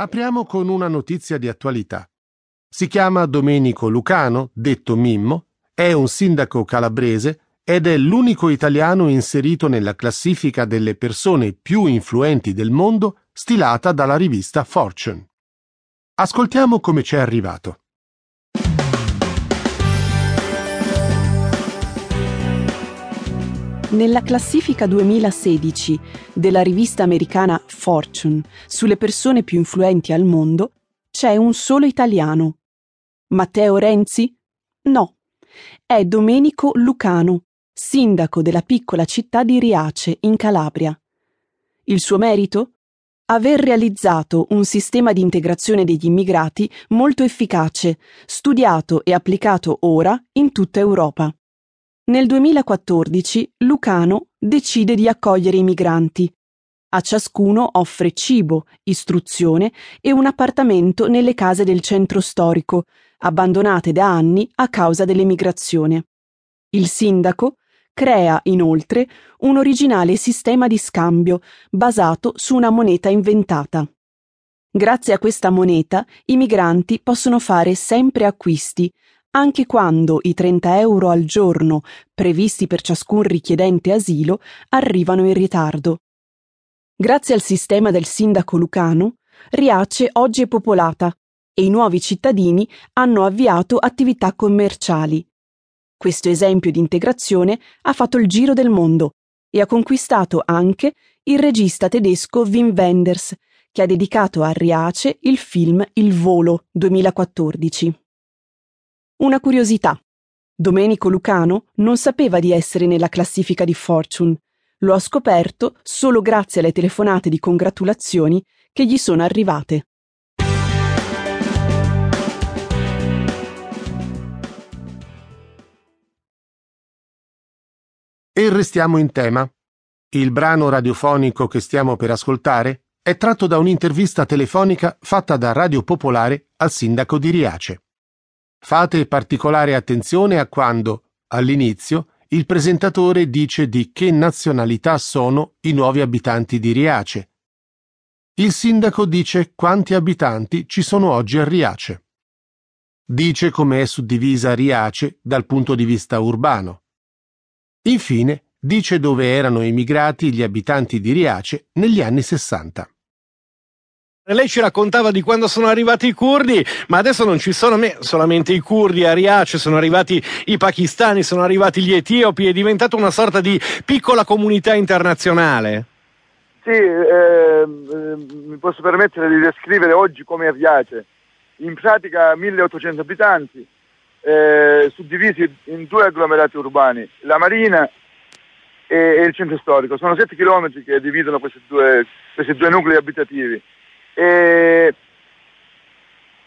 Apriamo con una notizia di attualità. Si chiama Domenico Lucano, detto Mimmo, è un sindaco calabrese ed è l'unico italiano inserito nella classifica delle persone più influenti del mondo stilata dalla rivista Fortune. Ascoltiamo come ci è arrivato. Nella classifica 2016 della rivista americana Fortune sulle persone più influenti al mondo c'è un solo italiano. Matteo Renzi? No. È Domenico Lucano, sindaco della piccola città di Riace, in Calabria. Il suo merito? Aver realizzato un sistema di integrazione degli immigrati molto efficace, studiato e applicato ora in tutta Europa. Nel 2014 Lucano decide di accogliere i migranti. A ciascuno offre cibo, istruzione e un appartamento nelle case del centro storico, abbandonate da anni a causa dell'emigrazione. Il sindaco crea inoltre un originale sistema di scambio basato su una moneta inventata. Grazie a questa moneta i migranti possono fare sempre acquisti, anche quando i 30 euro al giorno previsti per ciascun richiedente asilo arrivano in ritardo. Grazie al sistema del sindaco Lucano, Riace oggi è popolata e i nuovi cittadini hanno avviato attività commerciali. Questo esempio di integrazione ha fatto il giro del mondo e ha conquistato anche il regista tedesco Wim Wenders, che ha dedicato a Riace il film Il volo 2014. Una curiosità. Domenico Lucano non sapeva di essere nella classifica di Fortune. Lo ha scoperto solo grazie alle telefonate di congratulazioni che gli sono arrivate. E restiamo in tema. Il brano radiofonico che stiamo per ascoltare è tratto da un'intervista telefonica fatta da Radio Popolare al sindaco di Riace. Fate particolare attenzione a quando, all'inizio, il presentatore dice di che nazionalità sono i nuovi abitanti di Riace. Il sindaco dice quanti abitanti ci sono oggi a Riace. Dice come è suddivisa Riace dal punto di vista urbano. Infine, dice dove erano emigrati gli abitanti di Riace negli anni Sessanta. Lei ci raccontava di quando sono arrivati i curdi, ma adesso non ci sono solamente i curdi a Riace, sono arrivati i pakistani, sono arrivati gli etiopi, è diventata una sorta di piccola comunità internazionale. Sì, eh, mi posso permettere di descrivere oggi come Riace. In pratica 1800 abitanti, eh, suddivisi in due agglomerati urbani, la Marina e, e il centro storico. Sono 7 chilometri che dividono questi due, questi due nuclei abitativi e,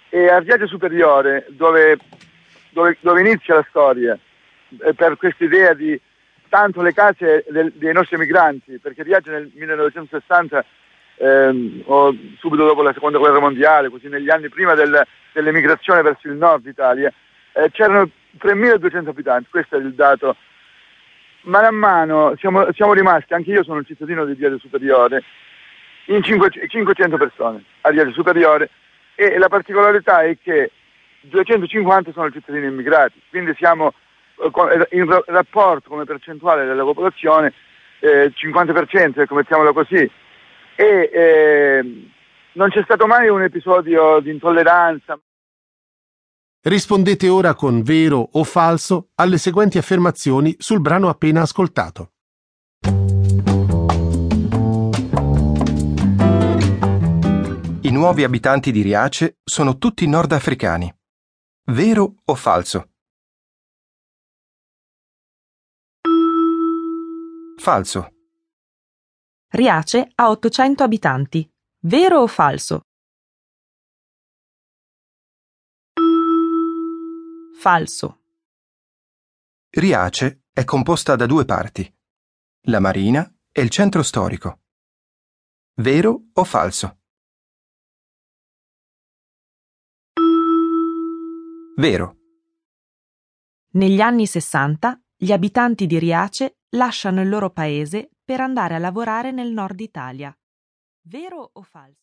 e a Viaggio Superiore, dove, dove, dove, inizia la storia, per questa idea di tanto le case del, dei nostri emigranti, perché Viaggio nel 1960 ehm, subito dopo la seconda guerra mondiale, così negli anni prima del, dell'emigrazione verso il nord Italia, eh, c'erano 3.200 abitanti, questo è il dato. Man mano siamo, siamo rimasti, anche io sono un cittadino di Viaggio Superiore, in 500 persone a Riace Superiore e la particolarità è che 250 sono cittadini immigrati, quindi siamo eh, in rapporto come percentuale della popolazione eh, 50%, ecco mettiamolo così, e eh, non c'è stato mai un episodio di intolleranza. Rispondete ora con vero o falso alle seguenti affermazioni sul brano appena ascoltato. Nuovi abitanti di Riace sono tutti nordafricani. Vero o falso? Falso. Riace ha 800 abitanti. Vero o falso? Falso. Riace è composta da due parti, la marina e il centro storico. Vero o falso? Vero. Negli anni Sessanta gli abitanti di Riace lasciano il loro paese per andare a lavorare nel nord Italia. Vero o falso?